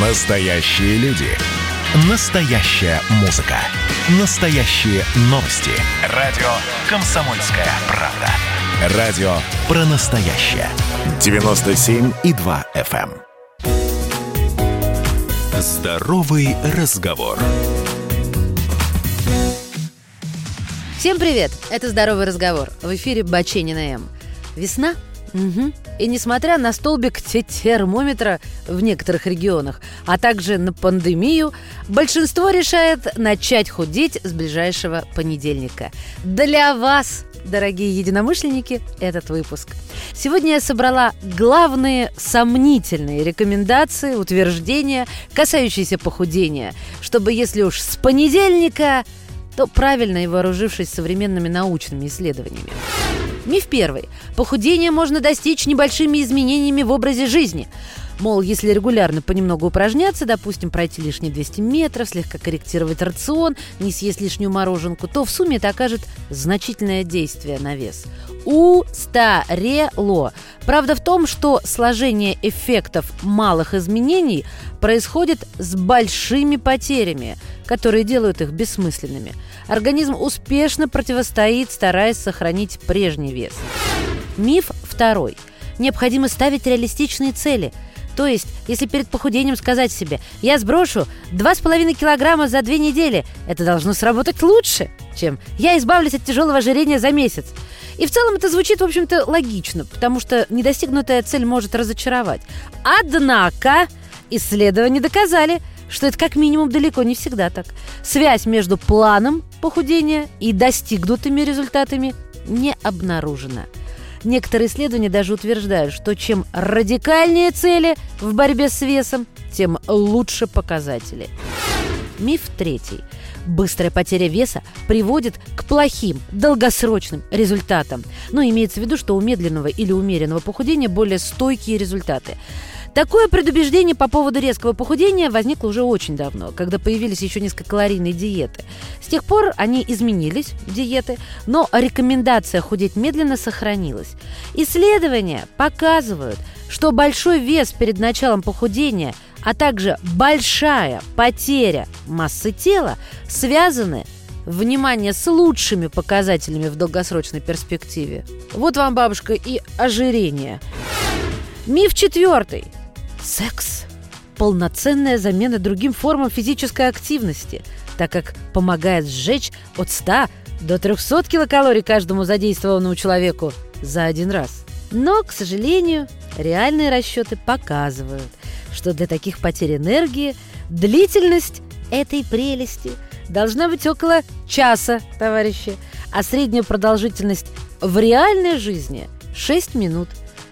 Настоящие люди. Настоящая музыка. Настоящие новости. Радио «Комсомольская правда». Радио про настоящее. 97,2 FM. эм. Здоровый разговор. Всем привет! Это «Здоровый разговор». В эфире Баченина М. Весна? Угу. И несмотря на столбик те- термометра в некоторых регионах, а также на пандемию, большинство решает начать худеть с ближайшего понедельника. Для вас, дорогие единомышленники, этот выпуск. Сегодня я собрала главные сомнительные рекомендации, утверждения, касающиеся похудения, чтобы если уж с понедельника то правильно и вооружившись современными научными исследованиями. Миф первый. Похудение можно достичь небольшими изменениями в образе жизни. Мол, если регулярно понемногу упражняться, допустим, пройти лишние 200 метров, слегка корректировать рацион, не съесть лишнюю мороженку, то в сумме это окажет значительное действие на вес. Устарело. Правда в том, что сложение эффектов малых изменений происходит с большими потерями, которые делают их бессмысленными. Организм успешно противостоит, стараясь сохранить прежний вес. Миф второй. Необходимо ставить реалистичные цели. То есть, если перед похудением сказать себе «я сброшу 2,5 килограмма за две недели», это должно сработать лучше, чем «я избавлюсь от тяжелого ожирения за месяц». И в целом это звучит, в общем-то, логично, потому что недостигнутая цель может разочаровать. Однако исследования доказали, что это как минимум далеко не всегда так. Связь между планом похудения и достигнутыми результатами не обнаружена. Некоторые исследования даже утверждают, что чем радикальнее цели в борьбе с весом, тем лучше показатели. Миф третий. Быстрая потеря веса приводит к плохим, долгосрочным результатам. Но имеется в виду, что у медленного или умеренного похудения более стойкие результаты. Такое предубеждение по поводу резкого похудения возникло уже очень давно, когда появились еще низкокалорийные диеты. С тех пор они изменились, диеты, но рекомендация худеть медленно сохранилась. Исследования показывают, что большой вес перед началом похудения, а также большая потеря массы тела связаны внимание, с лучшими показателями в долгосрочной перспективе. Вот вам, бабушка, и ожирение. Миф четвертый. Секс – полноценная замена другим формам физической активности, так как помогает сжечь от 100 до 300 килокалорий каждому задействованному человеку за один раз. Но, к сожалению, реальные расчеты показывают, что для таких потерь энергии длительность этой прелести должна быть около часа, товарищи, а средняя продолжительность в реальной жизни – 6 минут.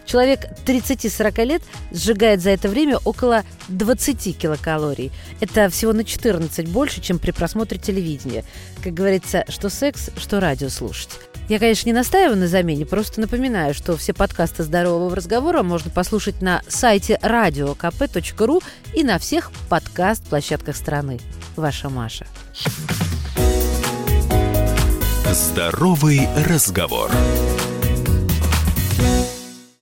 Человек 30-40 лет сжигает за это время около 20 килокалорий. Это всего на 14 больше, чем при просмотре телевидения. Как говорится, что секс, что радио слушать. Я, конечно, не настаиваю на замене, просто напоминаю, что все подкасты здорового разговора можно послушать на сайте radiokp.ru и на всех подкаст-площадках страны. Ваша Маша. Здоровый разговор.